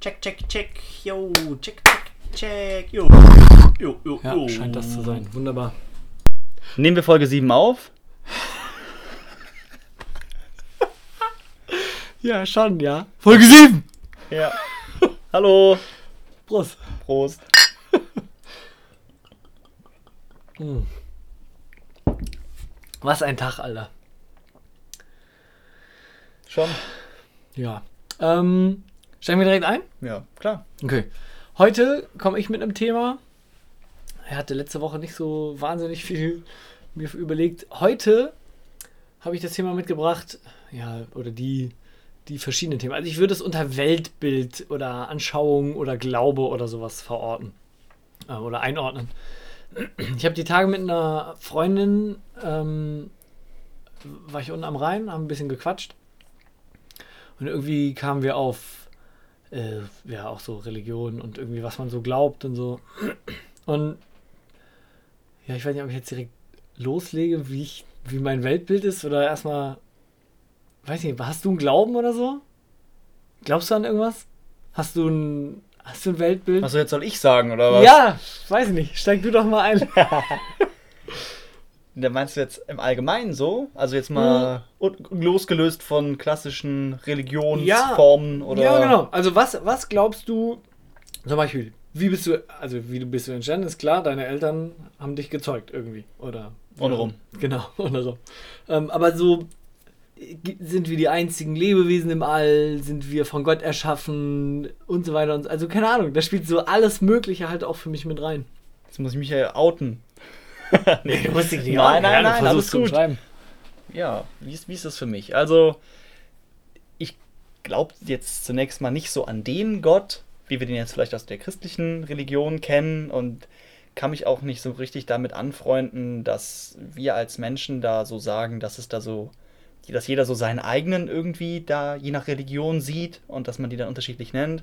Check, check, check. Yo, check, check, check. Yo. Jo, jo, ja, jo. scheint das zu sein. Wunderbar. Nehmen wir Folge 7 auf? ja, schon, ja. Folge 7! Ja. Hallo. Prost. Prost. hm. Was ein Tag, Alter. Schon? Ja. Ähm, steigen wir direkt ein? Ja, klar. Okay. Heute komme ich mit einem Thema. Er hatte letzte Woche nicht so wahnsinnig viel mir überlegt. Heute habe ich das Thema mitgebracht, ja, oder die, die verschiedenen Themen. Also ich würde es unter Weltbild oder Anschauung oder Glaube oder sowas verorten äh, oder einordnen. Ich habe die Tage mit einer Freundin, ähm, war ich unten am Rhein, haben ein bisschen gequatscht und irgendwie kamen wir auf, äh, ja, auch so Religion und irgendwie, was man so glaubt und so. Und ja, ich weiß nicht, ob ich jetzt direkt loslege, wie ich, wie mein Weltbild ist oder erstmal, weiß nicht, hast du einen Glauben oder so? Glaubst du an irgendwas? Hast du ein, hast du ein Weltbild? Also jetzt soll ich sagen, oder was? Ja, weiß nicht. Steig du doch mal ein. Da meinst du jetzt im Allgemeinen so? Also jetzt mal mhm. losgelöst von klassischen Religionsformen ja, oder. Ja, genau. Also was, was glaubst du, zum Beispiel, wie bist du, also wie du bist du entstanden, ist klar, deine Eltern haben dich gezeugt irgendwie. Oder. Ohne rum. Genau, oder so. Ähm, aber so sind wir die einzigen Lebewesen im All, sind wir von Gott erschaffen und so weiter und so. Also keine Ahnung, da spielt so alles Mögliche halt auch für mich mit rein. Jetzt muss ich mich ja outen. nee, du musst dich nicht Nein, nein, nein, alles gut. Ja, wie ist, wie ist das für mich? Also, ich glaube jetzt zunächst mal nicht so an den Gott, wie wir den jetzt vielleicht aus der christlichen Religion kennen und kann mich auch nicht so richtig damit anfreunden, dass wir als Menschen da so sagen, dass es da so, dass jeder so seinen eigenen irgendwie da je nach Religion sieht und dass man die dann unterschiedlich nennt.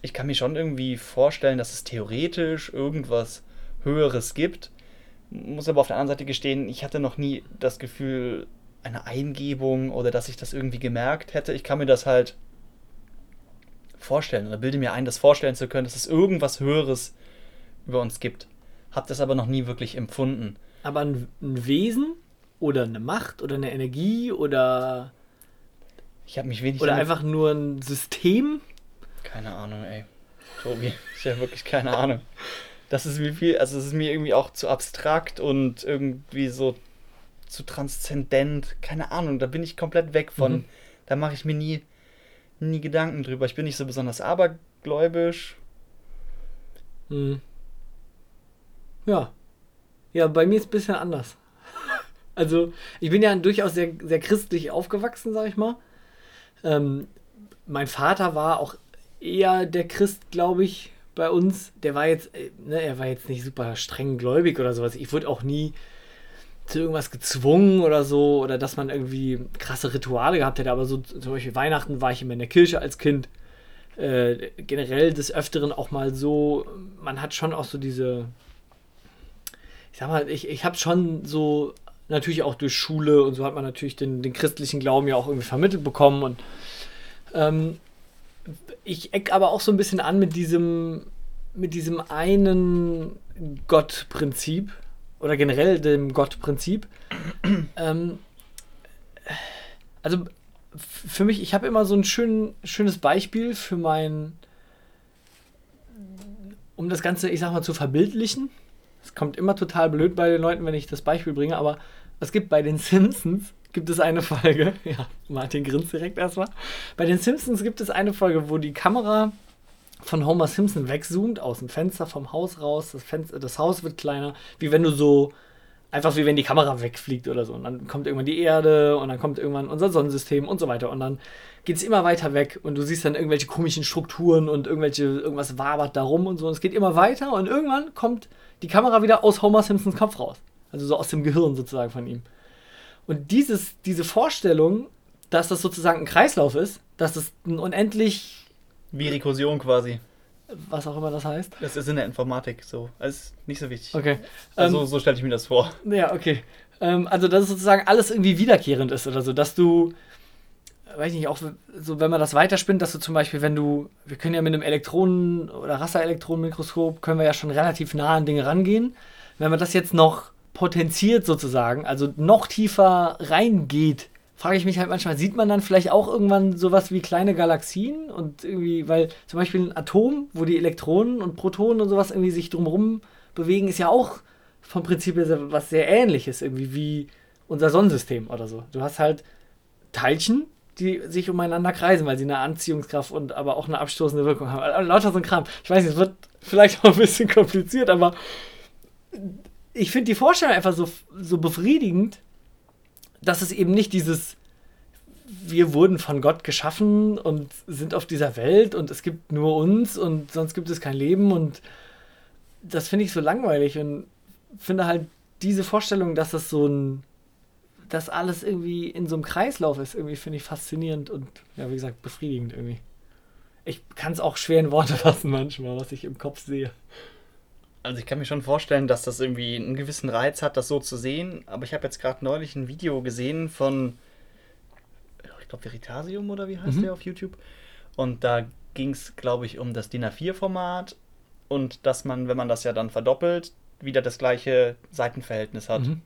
Ich kann mir schon irgendwie vorstellen, dass es theoretisch irgendwas Höheres gibt. Muss aber auf der anderen Seite gestehen, ich hatte noch nie das Gefühl, eine Eingebung oder dass ich das irgendwie gemerkt hätte. Ich kann mir das halt vorstellen oder bilde mir ein, das vorstellen zu können, dass es irgendwas Höheres über uns gibt. Hab das aber noch nie wirklich empfunden. Aber ein, ein Wesen oder eine Macht oder eine Energie oder. Ich habe mich wenig. Oder einfach nur ein System? Keine Ahnung, ey. Tobi, ich habe wirklich keine Ahnung. Das ist wie viel, also es ist mir irgendwie auch zu abstrakt und irgendwie so zu transzendent. Keine Ahnung, da bin ich komplett weg von. Mhm. Da mache ich mir nie, nie Gedanken drüber. Ich bin nicht so besonders abergläubisch. Mhm. Ja. Ja, bei mir ist es ein bisschen anders. also, ich bin ja durchaus sehr, sehr christlich aufgewachsen, sag ich mal. Ähm, mein Vater war auch eher der Christ, glaube ich, bei uns, der war jetzt, äh, ne, er war jetzt nicht super streng gläubig oder sowas. Ich wurde auch nie zu irgendwas gezwungen oder so, oder dass man irgendwie krasse Rituale gehabt hätte, aber so zum Beispiel Weihnachten war ich immer in der Kirche als Kind. Äh, generell des Öfteren auch mal so, man hat schon auch so diese, ich sag mal, ich, ich habe schon so, natürlich auch durch Schule und so hat man natürlich den, den christlichen Glauben ja auch irgendwie vermittelt bekommen und ähm, ich eck aber auch so ein bisschen an mit diesem, mit diesem einen Gottprinzip oder generell dem Gottprinzip. ähm, also für mich, ich habe immer so ein schön, schönes Beispiel für mein, um das Ganze, ich sag mal, zu verbildlichen. Es kommt immer total blöd bei den Leuten, wenn ich das Beispiel bringe, aber es gibt bei den Simpsons gibt es eine Folge, ja, Martin grinst direkt erstmal. Bei den Simpsons gibt es eine Folge, wo die Kamera von Homer Simpson wegzoomt, aus dem Fenster vom Haus raus, das, Fenster, das Haus wird kleiner, wie wenn du so, einfach wie wenn die Kamera wegfliegt oder so. Und dann kommt irgendwann die Erde und dann kommt irgendwann unser Sonnensystem und so weiter. Und dann geht es immer weiter weg und du siehst dann irgendwelche komischen Strukturen und irgendwelche, irgendwas wabert da rum und so. Und es geht immer weiter und irgendwann kommt die Kamera wieder aus Homer Simpsons Kopf raus. Also so aus dem Gehirn sozusagen von ihm. Und dieses, diese Vorstellung, dass das sozusagen ein Kreislauf ist, dass es ein unendlich. Wie Rekursion quasi. Was auch immer das heißt. Das ist in der Informatik so. Das ist nicht so wichtig. Okay. Also ähm, so stelle ich mir das vor. Ja, okay. Ähm, also dass es sozusagen alles irgendwie wiederkehrend ist oder so, dass du weiß nicht, auch so, wenn man das weiterspinnt, dass du zum Beispiel, wenn du, wir können ja mit einem Elektronen- oder Rasterelektronenmikroskop, können wir ja schon relativ nah an Dinge rangehen. Wenn man das jetzt noch potenziert sozusagen, also noch tiefer reingeht, frage ich mich halt manchmal, sieht man dann vielleicht auch irgendwann sowas wie kleine Galaxien und irgendwie, weil zum Beispiel ein Atom, wo die Elektronen und Protonen und sowas irgendwie sich drumherum bewegen, ist ja auch vom Prinzip her was sehr ähnliches irgendwie wie unser Sonnensystem oder so. Du hast halt Teilchen, die sich umeinander kreisen, weil sie eine Anziehungskraft und aber auch eine abstoßende Wirkung haben. Lauter so ein Kram. Ich weiß nicht, es wird vielleicht auch ein bisschen kompliziert, aber ich finde die Vorstellung einfach so, so befriedigend, dass es eben nicht dieses wir wurden von Gott geschaffen und sind auf dieser Welt und es gibt nur uns und sonst gibt es kein Leben und das finde ich so langweilig und finde halt diese Vorstellung, dass das so ein dass alles irgendwie in so einem Kreislauf ist, irgendwie finde ich faszinierend und ja, wie gesagt, befriedigend irgendwie. Ich kann es auch schwer in Worte fassen manchmal, was ich im Kopf sehe. Also ich kann mir schon vorstellen, dass das irgendwie einen gewissen Reiz hat, das so zu sehen. Aber ich habe jetzt gerade neulich ein Video gesehen von, ich glaube, Veritasium oder wie heißt mhm. der auf YouTube? Und da ging es, glaube ich, um das DIN A4-Format und dass man, wenn man das ja dann verdoppelt, wieder das gleiche Seitenverhältnis hat. Mhm.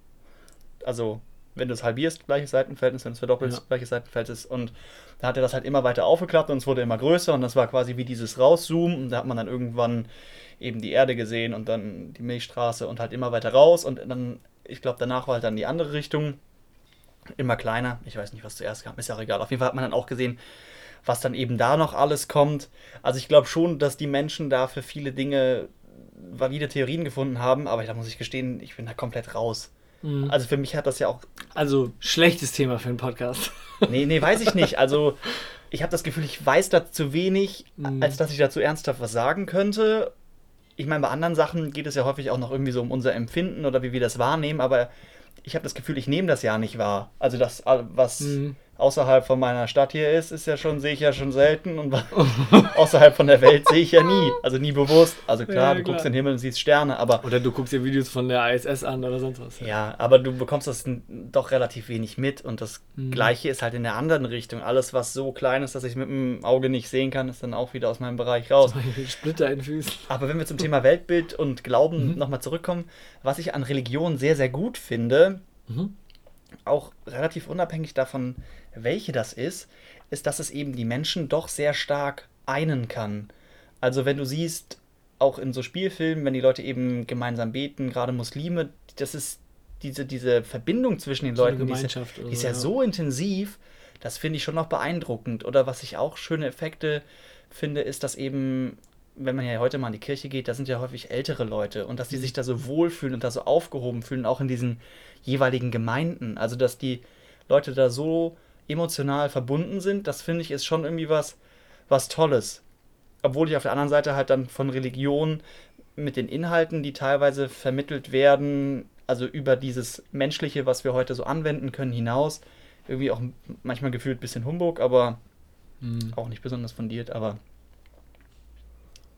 Also wenn du es halbierst, gleiches Seitenverhältnis, wenn du es verdoppelst, ja. gleiches Seitenverhältnis. Und da hat er das halt immer weiter aufgeklappt und es wurde immer größer und das war quasi wie dieses Rauszoomen und da hat man dann irgendwann eben die Erde gesehen und dann die Milchstraße und halt immer weiter raus und dann, ich glaube, danach war halt dann die andere Richtung immer kleiner. Ich weiß nicht, was zuerst kam, ist ja auch egal. Auf jeden Fall hat man dann auch gesehen, was dann eben da noch alles kommt. Also ich glaube schon, dass die Menschen da für viele Dinge valide Theorien gefunden haben, aber da muss ich gestehen, ich bin da komplett raus. Mhm. Also für mich hat das ja auch. Also schlechtes Thema für einen Podcast. Nee, nee, weiß ich nicht. Also ich habe das Gefühl, ich weiß da zu wenig, mhm. als dass ich dazu ernsthaft was sagen könnte. Ich meine, bei anderen Sachen geht es ja häufig auch noch irgendwie so um unser Empfinden oder wie wir das wahrnehmen, aber ich habe das Gefühl, ich nehme das ja nicht wahr. Also das, was mhm außerhalb von meiner Stadt hier ist, ist ja schon, sehe ich ja schon selten und außerhalb von der Welt sehe ich ja nie. Also nie bewusst. Also klar, ja, du klar. guckst den Himmel und siehst Sterne, aber. Oder du guckst dir Videos von der ISS an oder sonst was. Ja, aber du bekommst das doch relativ wenig mit und das mhm. gleiche ist halt in der anderen Richtung. Alles, was so klein ist, dass ich mit dem Auge nicht sehen kann, ist dann auch wieder aus meinem Bereich raus. Splitter in Füßen. Aber wenn wir zum Thema Weltbild und Glauben mhm. nochmal zurückkommen, was ich an Religion sehr, sehr gut finde, mhm auch relativ unabhängig davon, welche das ist, ist, dass es eben die Menschen doch sehr stark einen kann. Also wenn du siehst, auch in so Spielfilmen, wenn die Leute eben gemeinsam beten, gerade Muslime, das ist diese, diese Verbindung zwischen den so Leuten, die ist, die ist ja, ja so intensiv, das finde ich schon noch beeindruckend. Oder was ich auch schöne Effekte finde, ist, dass eben, wenn man ja heute mal in die Kirche geht, da sind ja häufig ältere Leute und dass die mhm. sich da so wohlfühlen und da so aufgehoben fühlen, auch in diesen jeweiligen Gemeinden. Also, dass die Leute da so emotional verbunden sind, das finde ich ist schon irgendwie was, was Tolles. Obwohl ich auf der anderen Seite halt dann von Religion mit den Inhalten, die teilweise vermittelt werden, also über dieses Menschliche, was wir heute so anwenden können, hinaus, irgendwie auch manchmal gefühlt ein bisschen Humbug, aber mhm. auch nicht besonders fundiert, aber.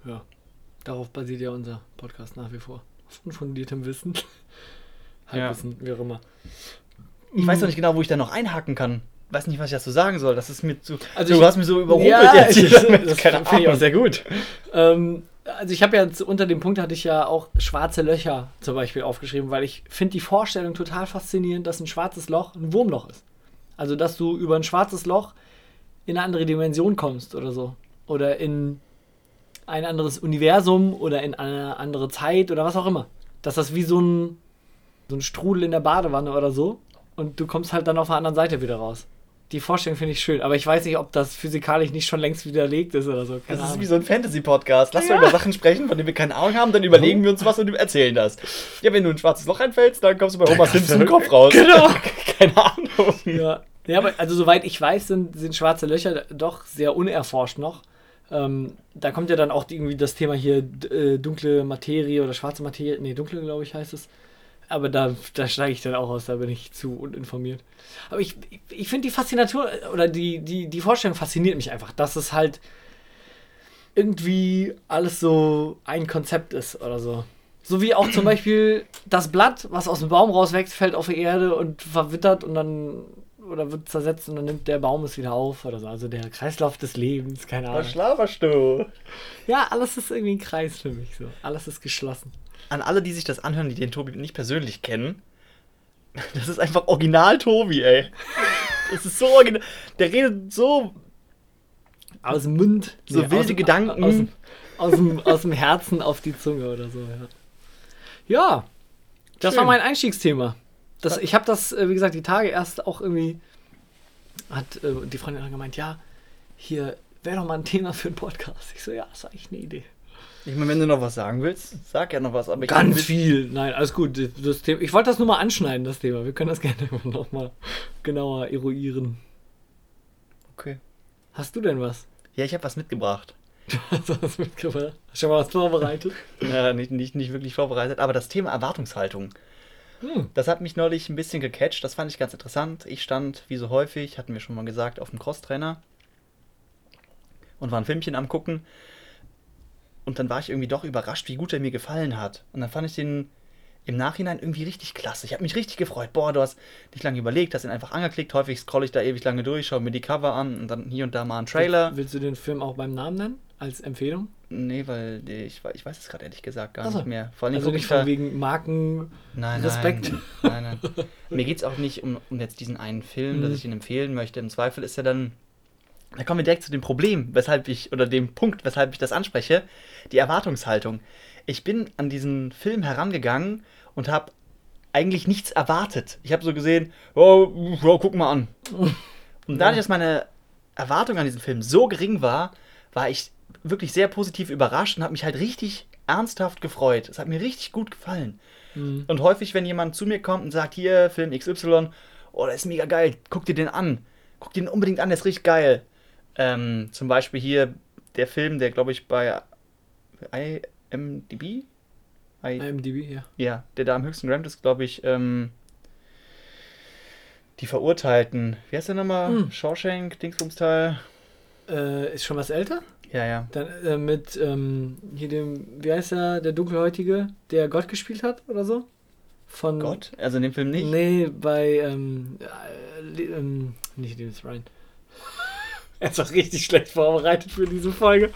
Ja, darauf basiert ja unser Podcast nach wie vor. Auf unfundiertem Wissen. Halbwissen, ja. wie auch immer. Ich weiß noch nicht genau, wo ich da noch einhaken kann. Weiß nicht, was ich dazu sagen soll. Das ist mir zu. Also du ich, hast mich so überrumpelt ja, jetzt. Ich, das finde ich auch sehr gut. Ähm, also ich habe ja unter dem Punkt hatte ich ja auch schwarze Löcher zum Beispiel aufgeschrieben, weil ich finde die Vorstellung total faszinierend, dass ein schwarzes Loch ein Wurmloch ist. Also dass du über ein schwarzes Loch in eine andere Dimension kommst oder so. Oder in ein anderes Universum oder in eine andere Zeit oder was auch immer. Dass das wie so ein so ein Strudel in der Badewanne oder so. Und du kommst halt dann auf der anderen Seite wieder raus. Die Vorstellung finde ich schön, aber ich weiß nicht, ob das physikalisch nicht schon längst widerlegt ist oder so. Keine das ist wie so ein Fantasy-Podcast. Lass ja. über Sachen sprechen, von denen wir keine Ahnung haben, dann überlegen wir uns was und erzählen das. Ja, wenn du ein schwarzes Loch einfällst, dann kommst du bei Homer Simpson im Kopf raus. Genau. keine Ahnung. Ja. ja, aber also soweit ich weiß, sind, sind schwarze Löcher doch sehr unerforscht noch. Ähm, da kommt ja dann auch irgendwie das Thema hier äh, dunkle Materie oder schwarze Materie. Nee, dunkle, glaube ich, heißt es. Aber da, da steige ich dann auch aus, da bin ich zu uninformiert. Aber ich, ich finde die Faszination oder die, die, die Vorstellung fasziniert mich einfach, dass es halt irgendwie alles so ein Konzept ist oder so. So wie auch zum Beispiel das Blatt, was aus dem Baum rauswächst, fällt auf die Erde und verwittert und dann oder wird zersetzt und dann nimmt der Baum es wieder auf oder so. Also der Kreislauf des Lebens, keine Ahnung. Was schlaferst du? Ja, alles ist irgendwie ein Kreis für mich so. Alles ist geschlossen. An alle, die sich das anhören, die den Tobi nicht persönlich kennen, das ist einfach original Tobi, ey. Das ist so original. Der redet so. Aus dem Mund. So nee, wilde aus, Gedanken. Aus, aus, dem, aus dem Herzen auf die Zunge oder so, ja. Ja, das Schön. war mein Einstiegsthema. Das, ich habe das, äh, wie gesagt, die Tage erst auch irgendwie. Hat äh, die Freundin gemeint, ja, hier wäre doch mal ein Thema für einen Podcast. Ich so, ja, das ist eigentlich eine Idee. Ich meine, wenn du noch was sagen willst, sag ja noch was. Aber Ganz viel. Nein, alles gut. Das Thema, ich wollte das nur mal anschneiden, das Thema. Wir können das gerne noch mal genauer eruieren. Okay. Hast du denn was? Ja, ich habe was mitgebracht. Du hast was mitgebracht? Hast du schon mal was vorbereitet? ja, nicht, nicht, nicht wirklich vorbereitet, aber das Thema Erwartungshaltung. Hm. Das hat mich neulich ein bisschen gecatcht. Das fand ich ganz interessant. Ich stand, wie so häufig, hatten wir schon mal gesagt, auf dem Crosstrainer und war ein Filmchen am Gucken. Und dann war ich irgendwie doch überrascht, wie gut er mir gefallen hat. Und dann fand ich den im Nachhinein irgendwie richtig klasse. Ich habe mich richtig gefreut. Boah, du hast nicht lange überlegt, hast ihn einfach angeklickt. Häufig scrolle ich da ewig lange durch, schaue mir die Cover an und dann hier und da mal einen Trailer. Willst, willst du den Film auch beim Namen nennen? Als Empfehlung? Nee, weil ich, ich weiß es gerade ehrlich gesagt gar also, nicht mehr. Vor allem also nicht von wegen Marken nein, Respekt. Nein, nein, nein. Mir geht es auch nicht um, um jetzt diesen einen Film, mhm. dass ich ihn empfehlen möchte. Im Zweifel ist er dann da kommen wir direkt zu dem Problem, weshalb ich, oder dem Punkt, weshalb ich das anspreche, die Erwartungshaltung. Ich bin an diesen Film herangegangen und habe eigentlich nichts erwartet. Ich habe so gesehen, oh, oh, guck mal an. Und dadurch, dass meine Erwartung an diesen Film so gering war, war ich wirklich sehr positiv überrascht und habe mich halt richtig ernsthaft gefreut. Es hat mir richtig gut gefallen. Mhm. Und häufig, wenn jemand zu mir kommt und sagt, hier, Film XY, oh, der ist mega geil, guck dir den an. Guck dir den unbedingt an, der ist richtig geil. Ähm, zum Beispiel hier der Film, der glaube ich bei IMDb? I IMDb, ja. Ja, der da am höchsten gerankt ist, glaube ich, ähm, die Verurteilten. Wie heißt der nochmal? Hm. Shawshank, Dingsbumsteil. Äh, ist schon was älter? Ja, ja. Dann äh, mit ähm, hier dem, wie heißt er, der Dunkelhäutige, der Gott gespielt hat oder so? Von Gott? Also in dem Film nicht? Nee, bei ähm, äh, ähm, nicht Dennis Ryan. Er ist auch richtig schlecht vorbereitet für diese Folge.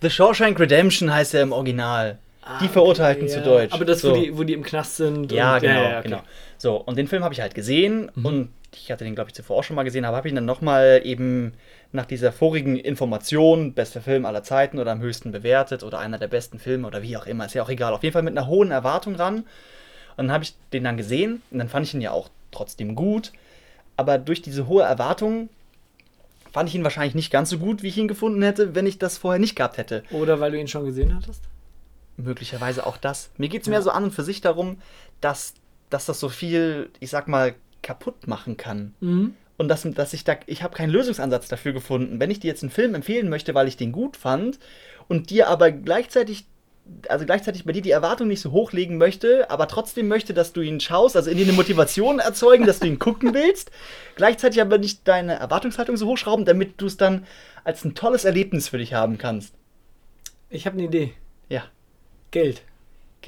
The Shawshank Redemption heißt er im Original. Ah, die Verurteilten okay, zu Deutsch. Aber das, so. wo, die, wo die im Knast sind. Ja, und, genau, ja, ja, okay. genau. So, und den Film habe ich halt gesehen mhm. und ich hatte den, glaube ich, zuvor auch schon mal gesehen, aber habe ihn dann nochmal eben nach dieser vorigen Information, bester Film aller Zeiten oder am höchsten bewertet oder einer der besten Filme oder wie auch immer, ist ja auch egal. Auf jeden Fall mit einer hohen Erwartung ran. Und dann habe ich den dann gesehen und dann fand ich ihn ja auch trotzdem gut. Aber durch diese hohe Erwartung fand ich ihn wahrscheinlich nicht ganz so gut, wie ich ihn gefunden hätte, wenn ich das vorher nicht gehabt hätte. Oder weil du ihn schon gesehen hattest? Möglicherweise auch das. Mir geht es ja. mehr so an und für sich darum, dass, dass das so viel, ich sag mal, kaputt machen kann. Mhm. Und dass, dass ich da, ich habe keinen Lösungsansatz dafür gefunden. Wenn ich dir jetzt einen Film empfehlen möchte, weil ich den gut fand und dir aber gleichzeitig also gleichzeitig bei dir die Erwartung nicht so hochlegen möchte, aber trotzdem möchte, dass du ihn schaust, also in dir eine Motivation erzeugen, dass du ihn gucken willst, gleichzeitig aber nicht deine Erwartungshaltung so hochschrauben, damit du es dann als ein tolles Erlebnis für dich haben kannst. Ich habe eine Idee. Ja. Geld.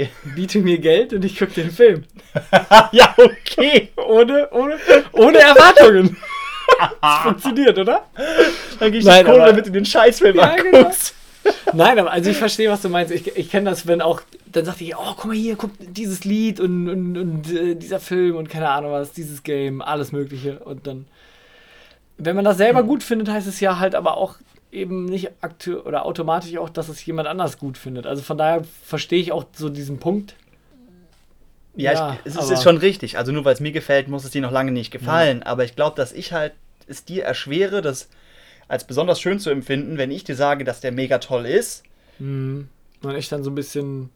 Ge Biete mir Geld und ich gucke den Film. ja, okay. Ohne, ohne, ohne Erwartungen. das funktioniert, oder? Dann gebe ich dir Kohle, damit du den Scheißfilm ja, anguckst. Genau. Nein, aber also ich verstehe, was du meinst. Ich, ich kenne das, wenn auch, dann sagt ich, oh, guck mal hier, guck dieses Lied und, und, und äh, dieser Film und keine Ahnung was, dieses Game, alles Mögliche. Und dann, wenn man das selber hm. gut findet, heißt es ja halt aber auch eben nicht aktuell oder automatisch auch, dass es jemand anders gut findet. Also von daher verstehe ich auch so diesen Punkt. Ja, ja ich, es ist schon richtig. Also nur weil es mir gefällt, muss es dir noch lange nicht gefallen. Ja. Aber ich glaube, dass ich halt es dir erschwere, dass als besonders schön zu empfinden, wenn ich dir sage, dass der mega toll ist. Mhm. Und ich dann so ein bisschen.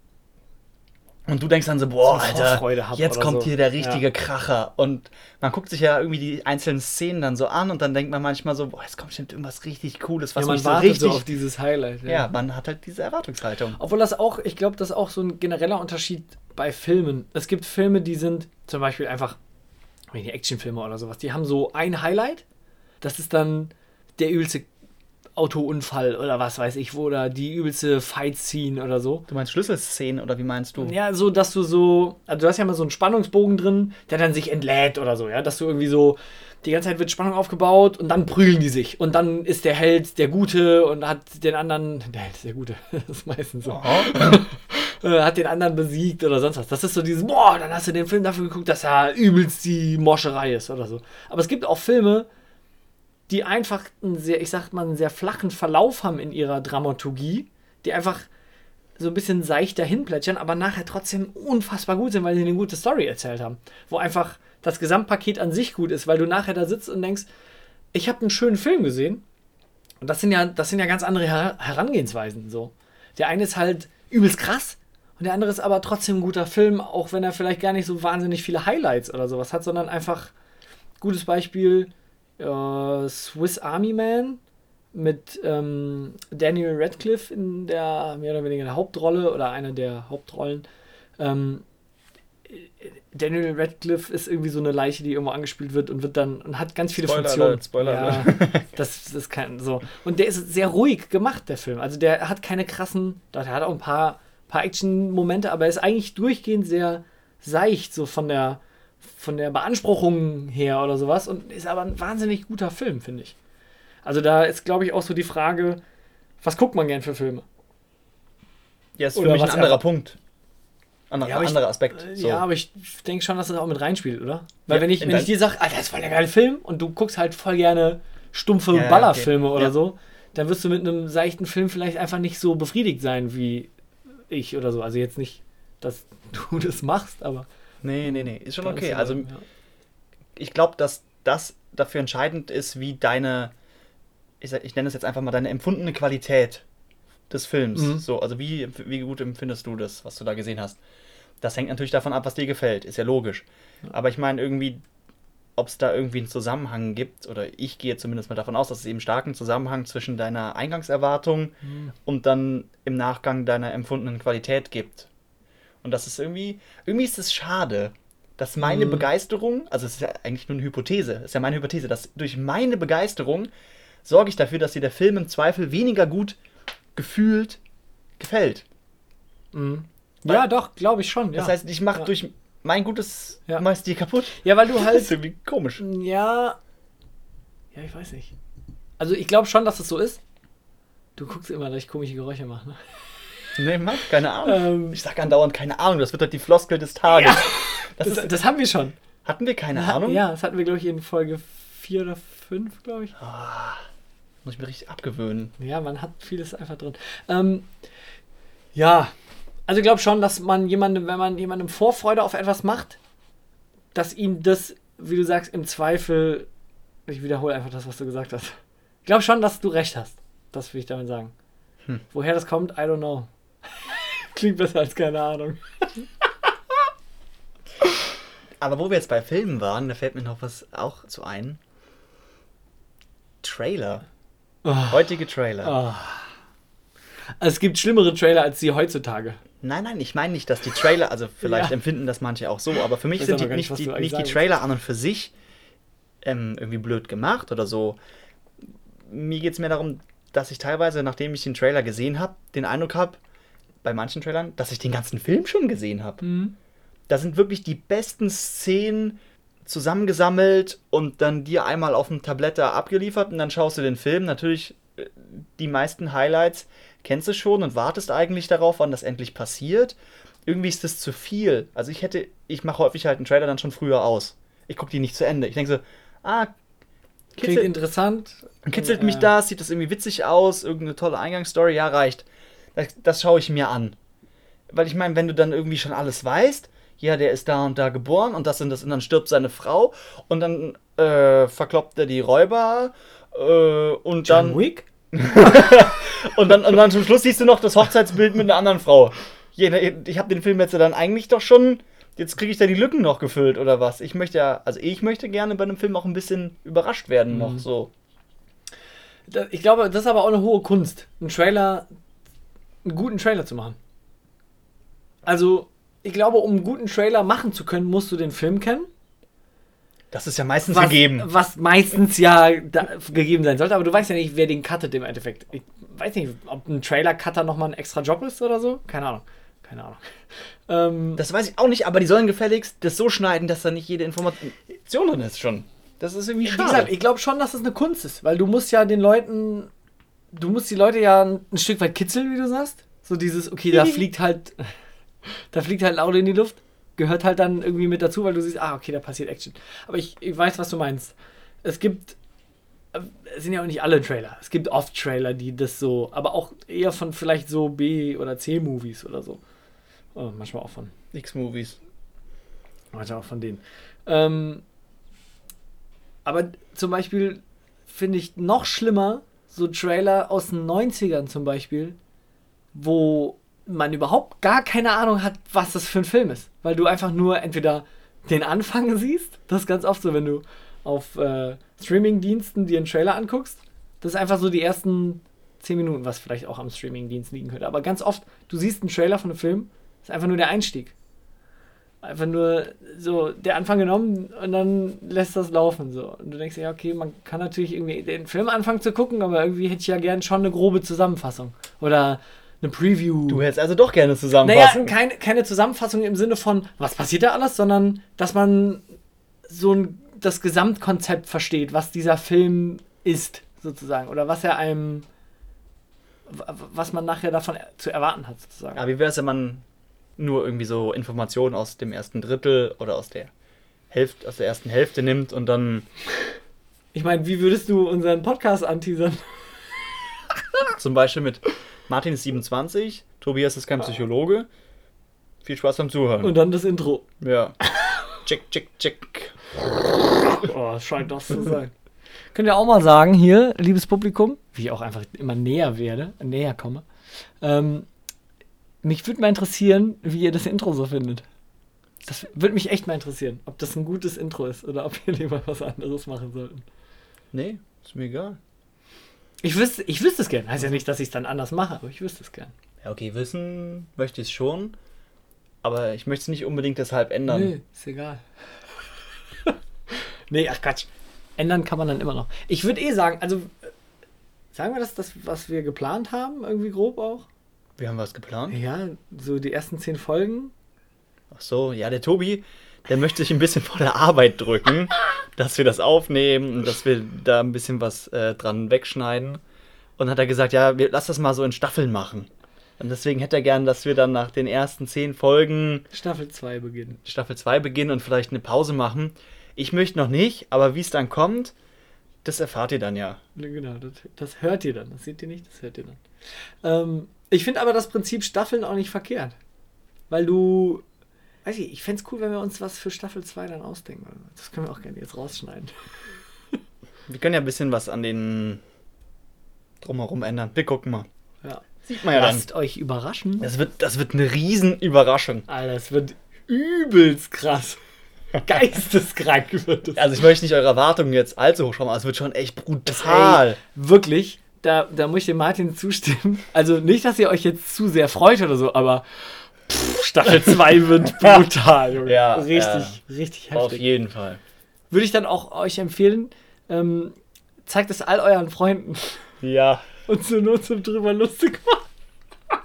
Und du denkst dann so, boah, Alter, jetzt kommt so. hier der richtige ja. Kracher. Und man guckt sich ja irgendwie die einzelnen Szenen dann so an und dann denkt man manchmal so, boah, jetzt kommt bestimmt irgendwas richtig Cooles, was ja, man mich so richtig... so auf dieses Highlight. Ja. ja, man hat halt diese Erwartungshaltung. Obwohl das auch, ich glaube, das ist auch so ein genereller Unterschied bei Filmen. Es gibt Filme, die sind zum Beispiel einfach, die Actionfilme oder sowas, die haben so ein Highlight. Das ist dann der übelste Autounfall oder was weiß ich, wo oder die übelste Fight-Scene oder so. Du meinst Schlüsselszenen oder wie meinst du? Ja, so, dass du so, also du hast ja mal so einen Spannungsbogen drin, der dann sich entlädt oder so, ja, dass du irgendwie so, die ganze Zeit wird Spannung aufgebaut und dann prügeln die sich und dann ist der Held der Gute und hat den anderen, der Held ist der Gute, das ist meistens so, oh. hat den anderen besiegt oder sonst was. Das ist so dieses, boah, dann hast du den Film dafür geguckt, dass er übelst die Moscherei ist oder so. Aber es gibt auch Filme, die einfach einen sehr, ich sag mal, einen sehr flachen Verlauf haben in ihrer Dramaturgie, die einfach so ein bisschen seicht dahin plätschern, aber nachher trotzdem unfassbar gut sind, weil sie eine gute Story erzählt haben. Wo einfach das Gesamtpaket an sich gut ist, weil du nachher da sitzt und denkst, ich habe einen schönen Film gesehen. Und das sind ja, das sind ja ganz andere Her Herangehensweisen. So. Der eine ist halt übelst krass und der andere ist aber trotzdem ein guter Film, auch wenn er vielleicht gar nicht so wahnsinnig viele Highlights oder sowas hat, sondern einfach gutes Beispiel äh, Swiss Army Man mit ähm, Daniel Radcliffe in der mehr oder weniger der Hauptrolle oder einer der Hauptrollen. Ähm, Daniel Radcliffe ist irgendwie so eine Leiche, die irgendwo angespielt wird und wird dann und hat ganz viele Spoiler Funktionen. Alert, Spoiler ja, das, das ist kein so. Und der ist sehr ruhig gemacht, der Film. Also der hat keine krassen, er hat auch ein paar, paar Action-Momente, aber er ist eigentlich durchgehend sehr seicht, so von der, von der Beanspruchung her oder sowas und ist aber ein wahnsinnig guter Film, finde ich. Also da ist, glaube ich, auch so die Frage, was guckt man gern für Filme? Ja, ist für oder mich ein anderer Punkt. Anderer, ja, anderer Aspekt. So. Ja, aber ich denke schon, dass das auch mit reinspielt, oder? Weil ja, wenn ich, wenn ich dir sage, Alter, das ist voll der geile Film und du guckst halt voll gerne stumpfe ja, Ballerfilme okay. oder so, dann wirst du mit einem seichten Film vielleicht einfach nicht so befriedigt sein wie ich oder so. Also jetzt nicht, dass du das machst, aber. Nee, nee, nee. Ist schon okay. Also, ja. ich glaube, dass das dafür entscheidend ist, wie deine, ich, ich nenne es jetzt einfach mal deine empfundene Qualität des Films. Mhm. So, also wie, wie gut empfindest du das, was du da gesehen hast? Das hängt natürlich davon ab, was dir gefällt, ist ja logisch. Ja. Aber ich meine, irgendwie, ob es da irgendwie einen Zusammenhang gibt, oder ich gehe zumindest mal davon aus, dass es eben starken Zusammenhang zwischen deiner Eingangserwartung mhm. und dann im Nachgang deiner empfundenen Qualität gibt. Und das ist irgendwie, irgendwie ist es schade, dass meine mhm. Begeisterung, also es ist ja eigentlich nur eine Hypothese, es ist ja meine Hypothese, dass durch meine Begeisterung sorge ich dafür, dass dir der Film im Zweifel weniger gut gefühlt gefällt. Mhm. Ja, doch, glaube ich schon. Ja. Das heißt, ich mache ja. durch mein gutes ja. machst dir kaputt. Ja, weil du halt. Das ist irgendwie komisch. Ja. Ja, ich weiß nicht. Also ich glaube schon, dass das so ist. Du guckst immer, dass ich komische Geräusche mache, ne? Nee, Mann, keine Ahnung. Ähm, ich sag andauernd keine Ahnung. Das wird halt die Floskel des Tages. Ja, das, das, ist, das, haben wir schon. Hatten wir keine Ahnung? Ja, das hatten wir, glaube ich, in Folge 4 oder 5, glaube ich. Oh, muss ich mir richtig abgewöhnen. Ja, man hat vieles einfach drin. Ähm, ja, also ich glaube schon, dass man jemandem, wenn man jemandem Vorfreude auf etwas macht, dass ihm das, wie du sagst, im Zweifel, ich wiederhole einfach das, was du gesagt hast. Ich glaube schon, dass du recht hast. Das will ich damit sagen. Hm. Woher das kommt, I don't know. Klingt besser als keine Ahnung. Aber wo wir jetzt bei Filmen waren, da fällt mir noch was auch zu ein. Trailer. Oh. Heutige Trailer. Oh. Es gibt schlimmere Trailer als die heutzutage. Nein, nein, ich meine nicht, dass die Trailer, also vielleicht ja. empfinden das manche auch so, aber für mich sind die, nicht, die, nicht die Trailer an und für sich ähm, irgendwie blöd gemacht oder so. Mir geht es mehr darum, dass ich teilweise, nachdem ich den Trailer gesehen habe, den Eindruck habe, bei manchen Trailern, dass ich den ganzen Film schon gesehen habe. Mhm. Da sind wirklich die besten Szenen zusammengesammelt und dann dir einmal auf dem Tablett da abgeliefert und dann schaust du den Film. Natürlich äh, die meisten Highlights kennst du schon und wartest eigentlich darauf, wann das endlich passiert. Irgendwie ist das zu viel. Also ich hätte, ich mache häufig halt einen Trailer dann schon früher aus. Ich gucke die nicht zu Ende. Ich denke so, ah, kitzelt, klingt interessant. Kitzelt mich das, sieht das irgendwie witzig aus, irgendeine tolle Eingangsstory, ja, reicht. Das, das schaue ich mir an. Weil ich meine, wenn du dann irgendwie schon alles weißt, ja, der ist da und da geboren und das und das und dann stirbt seine Frau und dann äh, verkloppt er die Räuber äh, und John dann. Wick? und, dann, und dann zum Schluss siehst du noch das Hochzeitsbild mit einer anderen Frau. Ich habe den Film jetzt dann eigentlich doch schon. Jetzt kriege ich da die Lücken noch gefüllt oder was? Ich möchte ja, also ich möchte gerne bei einem Film auch ein bisschen überrascht werden, mhm. noch so. Ich glaube, das ist aber auch eine hohe Kunst, einen Trailer, einen guten Trailer zu machen. Also, ich glaube, um einen guten Trailer machen zu können, musst du den Film kennen. Das ist ja meistens was, gegeben. Was meistens ja gegeben sein sollte, aber du weißt ja nicht, wer den cuttet im Endeffekt. Ich weiß nicht, ob ein Trailer-Cutter nochmal ein extra Job ist oder so. Keine Ahnung. Keine Ahnung. Ähm, das weiß ich auch nicht, aber die sollen gefälligst das so schneiden, dass da nicht jede Information drin ist schon. Das ist irgendwie schade. Wie gesagt, ich glaube schon, dass es das eine Kunst ist, weil du musst ja den Leuten, du musst die Leute ja ein, ein Stück weit kitzeln, wie du sagst. So dieses, okay, da fliegt halt, da fliegt halt Auto in die Luft gehört halt dann irgendwie mit dazu, weil du siehst, ah, okay, da passiert Action. Aber ich, ich weiß, was du meinst. Es gibt, es sind ja auch nicht alle Trailer. Es gibt oft Trailer, die das so, aber auch eher von vielleicht so B- oder C-Movies oder so. Oh, manchmal auch von X-Movies. Manchmal auch von denen. Ähm, aber zum Beispiel finde ich noch schlimmer so Trailer aus den 90ern zum Beispiel, wo man überhaupt gar keine Ahnung hat, was das für ein Film ist. Weil du einfach nur entweder den Anfang siehst, das ist ganz oft so, wenn du auf äh, Streaming-Diensten dir einen Trailer anguckst, das ist einfach so die ersten 10 Minuten, was vielleicht auch am Streaming-Dienst liegen könnte. Aber ganz oft, du siehst einen Trailer von einem Film, ist einfach nur der Einstieg. Einfach nur so der Anfang genommen und dann lässt das laufen. So. Und du denkst ja, okay, man kann natürlich irgendwie den Film anfangen zu gucken, aber irgendwie hätte ich ja gern schon eine grobe Zusammenfassung. Oder eine Preview. Du hättest also doch gerne Zusammenfassung. Naja, keine, keine Zusammenfassung im Sinne von, was passiert da alles, sondern dass man so ein, das Gesamtkonzept versteht, was dieser Film ist, sozusagen. Oder was er einem, was man nachher davon zu erwarten hat, sozusagen. Aber wie wäre es, wenn man nur irgendwie so Informationen aus dem ersten Drittel oder aus der Hälfte, aus der ersten Hälfte nimmt und dann. Ich meine, wie würdest du unseren Podcast anteasern? Zum Beispiel mit Martin ist 27, Tobias ist kein Psychologe. Viel Spaß beim Zuhören. Und dann das Intro. Ja. check, check, check. Oh, scheint das zu sein. Könnt ihr auch mal sagen, hier, liebes Publikum, wie ich auch einfach immer näher werde, näher komme. Ähm, mich würde mal interessieren, wie ihr das Intro so findet. Das würde mich echt mal interessieren, ob das ein gutes Intro ist oder ob wir lieber was anderes machen sollten. Nee, ist mir egal. Ich wüsste, ich wüsste es gern. Heißt ja nicht, dass ich es dann anders mache, aber ich wüsste es gern. Ja, okay, wissen möchte ich es schon. Aber ich möchte es nicht unbedingt deshalb ändern. Nee, ist egal. nee, ach Quatsch. Ändern kann man dann immer noch. Ich würde eh sagen, also sagen wir das, das, was wir geplant haben, irgendwie grob auch? Wir haben was geplant? Ja, so die ersten zehn Folgen. Ach so, ja, der Tobi, der möchte sich ein bisschen vor der Arbeit drücken, dass wir das aufnehmen und dass wir da ein bisschen was äh, dran wegschneiden. Und hat er gesagt, ja, wir, lass das mal so in Staffeln machen. Und deswegen hätte er gern, dass wir dann nach den ersten zehn Folgen Staffel 2 beginnen. Staffel 2 beginnen und vielleicht eine Pause machen. Ich möchte noch nicht, aber wie es dann kommt, das erfahrt ihr dann ja. Genau, das, das, hört ihr dann. Das seht ihr nicht, das hört ihr dann. Ähm, ich finde aber das Prinzip Staffeln auch nicht verkehrt. Weil du Weiß ich, ich fände es cool, wenn wir uns was für Staffel 2 dann ausdenken. Das können wir auch gerne jetzt rausschneiden. Wir können ja ein bisschen was an den drumherum ändern. Wir gucken mal. Ja. Sieht man ja Lasst dann. euch überraschen. Das wird, das wird eine Riesenüberraschung. Alter, das wird übelst krass. Geisteskrank wird es. Also ich möchte nicht eure Erwartungen jetzt allzu hoch schauen, aber es wird schon echt brutal. Ey, wirklich, da, da muss ich dem Martin zustimmen. Also nicht, dass ihr euch jetzt zu sehr freut oder so, aber Staffel 2 wird brutal, Junge. Ja, richtig, äh, richtig heftig. Auf jeden Fall. Würde ich dann auch euch empfehlen, ähm, zeigt es all euren Freunden. Ja. Und so nur zum drüber lustig machen.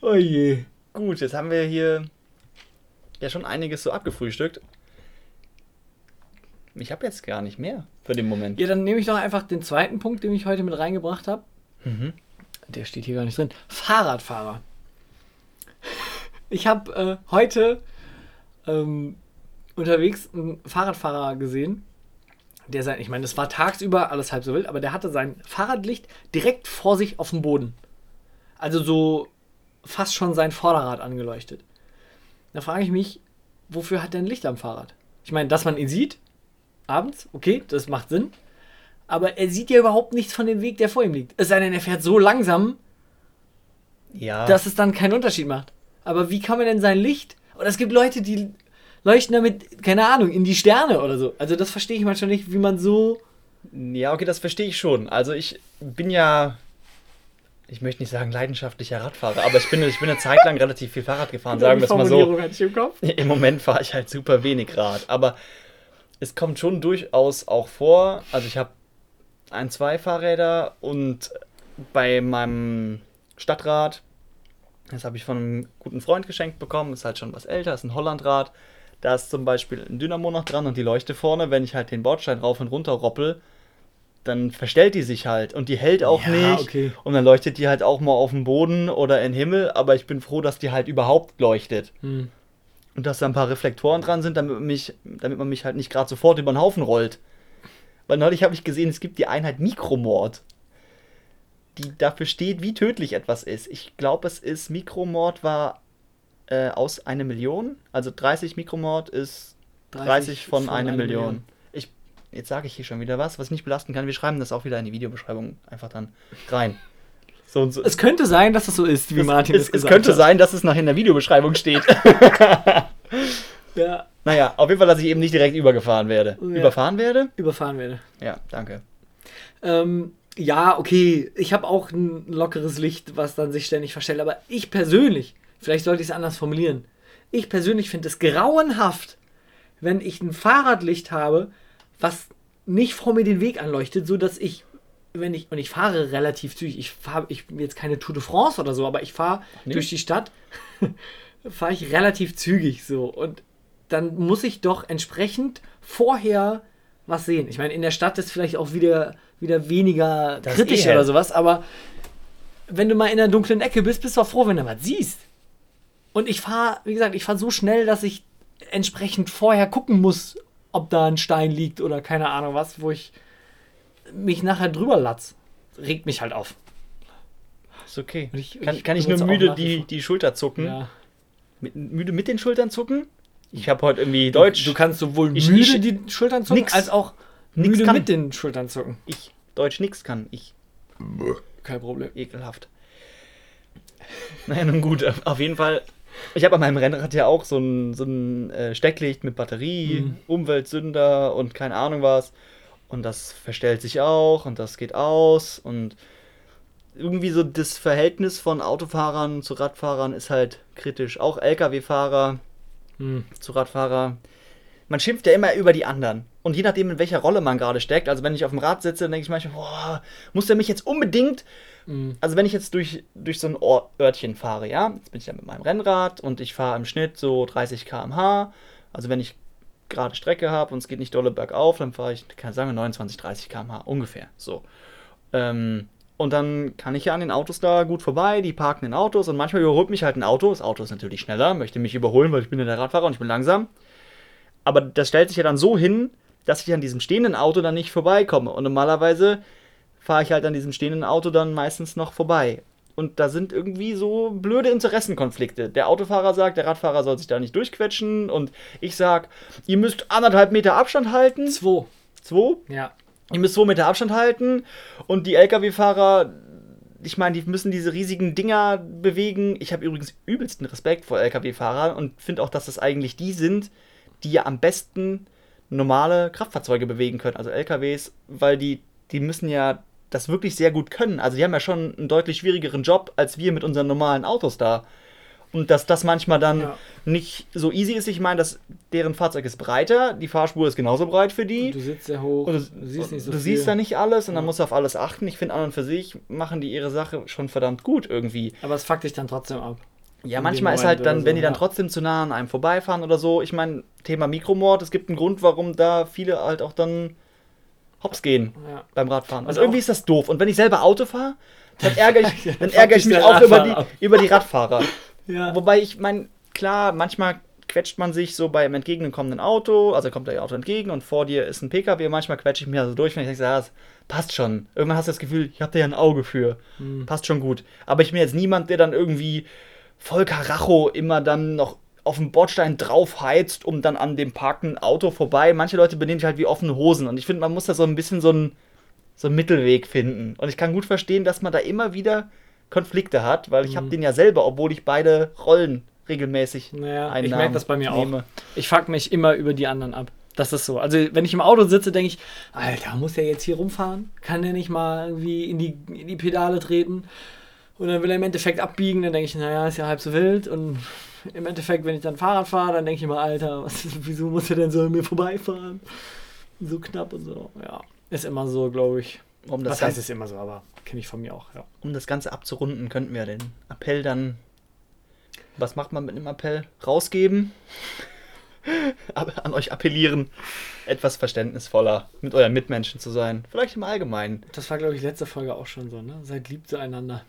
oh je. Gut, jetzt haben wir hier ja schon einiges so abgefrühstückt. Ich habe jetzt gar nicht mehr für den Moment. Ja, dann nehme ich doch einfach den zweiten Punkt, den ich heute mit reingebracht habe. Mhm. Der steht hier gar nicht drin. Fahrradfahrer. Ich habe äh, heute ähm, unterwegs einen Fahrradfahrer gesehen, der sein, ich meine, das war tagsüber alles halb so wild, aber der hatte sein Fahrradlicht direkt vor sich auf dem Boden. Also so fast schon sein Vorderrad angeleuchtet. Da frage ich mich, wofür hat er ein Licht am Fahrrad? Ich meine, dass man ihn sieht, abends, okay, das macht Sinn. Aber er sieht ja überhaupt nichts von dem Weg, der vor ihm liegt. Es sei denn, er fährt so langsam, ja. dass es dann keinen Unterschied macht. Aber wie kann man denn sein Licht? Oder es gibt Leute, die leuchten damit, keine Ahnung, in die Sterne oder so. Also das verstehe ich manchmal nicht, wie man so. Ja, okay, das verstehe ich schon. Also ich bin ja, ich möchte nicht sagen leidenschaftlicher Radfahrer, aber ich bin, ich bin eine Zeit lang relativ viel Fahrrad gefahren, sagen wir es mal so. Im, Im Moment fahre ich halt super wenig Rad. Aber es kommt schon durchaus auch vor. Also ich habe ein, zwei Fahrräder und bei meinem Stadtrad, das habe ich von einem guten Freund geschenkt bekommen, ist halt schon was älter, ist ein Hollandrad. Da ist zum Beispiel ein Dynamo noch dran und die Leuchte vorne, wenn ich halt den Bordstein rauf und runter roppel, dann verstellt die sich halt und die hält auch ja, nicht. Okay. Und dann leuchtet die halt auch mal auf dem Boden oder in den Himmel, aber ich bin froh, dass die halt überhaupt leuchtet. Hm. Und dass da ein paar Reflektoren dran sind, damit man mich, damit man mich halt nicht gerade sofort über den Haufen rollt. Weil neulich habe ich gesehen, es gibt die Einheit Mikromord, die dafür steht, wie tödlich etwas ist. Ich glaube, es ist, Mikromord war äh, aus einer Million. Also 30 Mikromord ist 30, 30 von, von einer Million. Million. Ich, jetzt sage ich hier schon wieder was, was ich nicht belasten kann. Wir schreiben das auch wieder in die Videobeschreibung einfach dann rein. So so. Es könnte sein, dass es so ist, wie es, Martin es, es gesagt Es könnte hat. sein, dass es nachher in der Videobeschreibung steht. ja. Naja, auf jeden Fall, dass ich eben nicht direkt übergefahren werde. Ja. Überfahren werde? Überfahren werde. Ja, danke. Ähm, ja, okay, ich habe auch ein lockeres Licht, was dann sich ständig verstellt, aber ich persönlich, vielleicht sollte ich es anders formulieren, ich persönlich finde es grauenhaft, wenn ich ein Fahrradlicht habe, was nicht vor mir den Weg anleuchtet, so dass ich wenn ich, und ich fahre relativ zügig, ich fahre, ich bin jetzt keine Tour de France oder so, aber ich fahre nee. durch die Stadt, fahre ich relativ zügig so. Und dann muss ich doch entsprechend vorher was sehen. Ich meine, in der Stadt ist vielleicht auch wieder, wieder weniger das kritisch eh oder sowas, aber wenn du mal in der dunklen Ecke bist, bist du auch froh, wenn du was siehst. Und ich fahre, wie gesagt, ich fahre so schnell, dass ich entsprechend vorher gucken muss, ob da ein Stein liegt oder keine Ahnung was, wo ich mich nachher drüber latz, regt mich halt auf. Ist okay. Ich, kann ich, kann ich nur müde die, die Schulter zucken? Ja. Mit, müde mit den Schultern zucken? Ich habe heute irgendwie Deutsch. Du, du kannst sowohl ich, müde die Schultern zucken, nix, als auch müde kann. mit den Schultern zucken. Ich. Deutsch nix kann. Ich. Kein Problem. Ekelhaft. Naja, nun gut. Auf jeden Fall. Ich habe an meinem Rennrad ja auch so ein, so ein äh, Stecklicht mit Batterie, mhm. Umweltsünder und keine Ahnung was und das verstellt sich auch und das geht aus und irgendwie so das Verhältnis von Autofahrern zu Radfahrern ist halt kritisch. Auch Lkw-Fahrer hm. zu Radfahrer. Man schimpft ja immer über die anderen. Und je nachdem, in welcher Rolle man gerade steckt, also wenn ich auf dem Rad sitze, dann denke ich manchmal, boah, muss der mich jetzt unbedingt. Mhm. Also wenn ich jetzt durch, durch so ein Örtchen fahre, ja, jetzt bin ich ja mit meinem Rennrad und ich fahre im Schnitt so 30 km/h. Also wenn ich gerade Strecke habe und es geht nicht dolle bergauf, dann fahre ich, kann ich sagen, 29, 30 km/h ungefähr. So. Ähm, und dann kann ich ja an den Autos da gut vorbei, die parken in Autos und manchmal überholt mich halt ein Auto. Das Auto ist natürlich schneller, möchte mich überholen, weil ich bin ja der Radfahrer und ich bin langsam. Aber das stellt sich ja dann so hin, dass ich an diesem stehenden Auto dann nicht vorbeikomme. Und normalerweise fahre ich halt an diesem stehenden Auto dann meistens noch vorbei. Und da sind irgendwie so blöde Interessenkonflikte. Der Autofahrer sagt, der Radfahrer soll sich da nicht durchquetschen. Und ich sag, ihr müsst anderthalb Meter Abstand halten. Zwei. Zwei? Ja. Ihr müsst zwei Meter Abstand halten. Und die Lkw-Fahrer, ich meine, die müssen diese riesigen Dinger bewegen. Ich habe übrigens übelsten Respekt vor Lkw-Fahrern und finde auch, dass das eigentlich die sind, die ja am besten normale Kraftfahrzeuge bewegen können. Also LKWs, weil die, die müssen ja das wirklich sehr gut können. Also die haben ja schon einen deutlich schwierigeren Job als wir mit unseren normalen Autos da. Und dass das manchmal dann ja. nicht so easy ist. Ich meine, dass deren Fahrzeug ist breiter, die Fahrspur ist genauso breit für die. Und du sitzt sehr hoch. Du, du siehst nicht so Du viel. siehst da nicht alles und ja. dann musst du auf alles achten. Ich finde, an und für sich machen die ihre Sache schon verdammt gut irgendwie. Aber es fuckt dich dann trotzdem ab. Ja, manchmal ist halt dann, so, wenn die dann ja. trotzdem zu nah an einem vorbeifahren oder so. Ich meine, Thema Mikromord, es gibt einen Grund, warum da viele halt auch dann hops gehen ja. beim Radfahren. Also irgendwie ist das doof. Und wenn ich selber Auto fahre, dann ärgere ich, dann ärgere ich mich auch über die, über die Radfahrer. ja. Wobei ich meine, klar, manchmal quetscht man sich so beim entgegenkommenden Auto, also kommt der Auto entgegen und vor dir ist ein PKW manchmal quetsche ich mich also durch, wenn ich denke, ja, das passt schon. Irgendwann hast du das Gefühl, ich habe da ja ein Auge für. Hm. Passt schon gut. Aber ich bin jetzt niemand, der dann irgendwie voll Karacho immer dann noch auf dem Bordstein draufheizt, um dann an dem parkenden Auto vorbei. Manche Leute benehmen sich halt wie offene Hosen. Und ich finde, man muss da so ein bisschen so einen, so einen Mittelweg finden. Und ich kann gut verstehen, dass man da immer wieder Konflikte hat, weil ich mhm. habe den ja selber, obwohl ich beide Rollen regelmäßig naja, Ich merke das bei mir nehme. auch. Ich fuck mich immer über die anderen ab. Das ist so. Also, wenn ich im Auto sitze, denke ich, Alter, muss der jetzt hier rumfahren? Kann der nicht mal irgendwie in die, in die Pedale treten? Und dann will er im Endeffekt abbiegen, dann denke ich, naja, ist ja halb so wild. Und im Endeffekt, wenn ich dann Fahrrad fahre, dann denke ich immer, Alter, was, wieso muss er denn so an mir vorbeifahren? So knapp und so. Ja, ist immer so, glaube ich. Um das was heißt es immer so, aber kenne ich von mir auch, ja. Um das Ganze abzurunden, könnten wir den Appell dann. Was macht man mit einem Appell? Rausgeben? an euch appellieren, etwas verständnisvoller mit euren Mitmenschen zu sein. Vielleicht im Allgemeinen. Das war, glaube ich, letzte Folge auch schon so, ne? Seid lieb zueinander.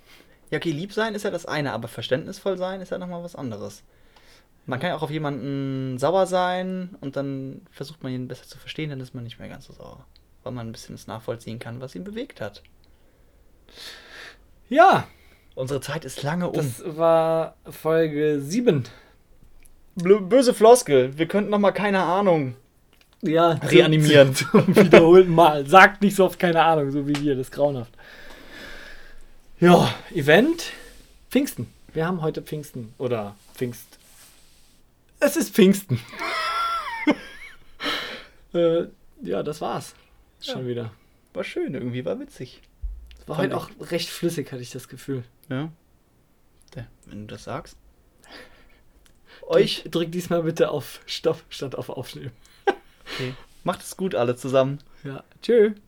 Ja, okay, lieb sein ist ja das eine, aber verständnisvoll sein ist ja nochmal was anderes. Man kann ja auch auf jemanden sauer sein und dann versucht man ihn besser zu verstehen, dann ist man nicht mehr ganz so sauer. Weil man ein bisschen das nachvollziehen kann, was ihn bewegt hat. Ja. Unsere Zeit ist lange um. Das war Folge 7 böse Floskel. Wir könnten noch mal keine Ahnung. Ja, reanimieren. Zum, zum wiederholten Mal. Sagt nicht so oft keine Ahnung, so wie wir. Das ist grauenhaft. Ja, Event Pfingsten. Wir haben heute Pfingsten. Oder Pfingst. Es ist Pfingsten. äh, ja, das war's. Ja. Schon wieder. War schön, irgendwie war witzig. War heute auch recht flüssig, hatte ich das Gefühl. Ja. Wenn du das sagst euch. Drückt diesmal bitte auf Stopp statt auf Aufnehmen. okay. Macht es gut alle zusammen. Ja. Tschö.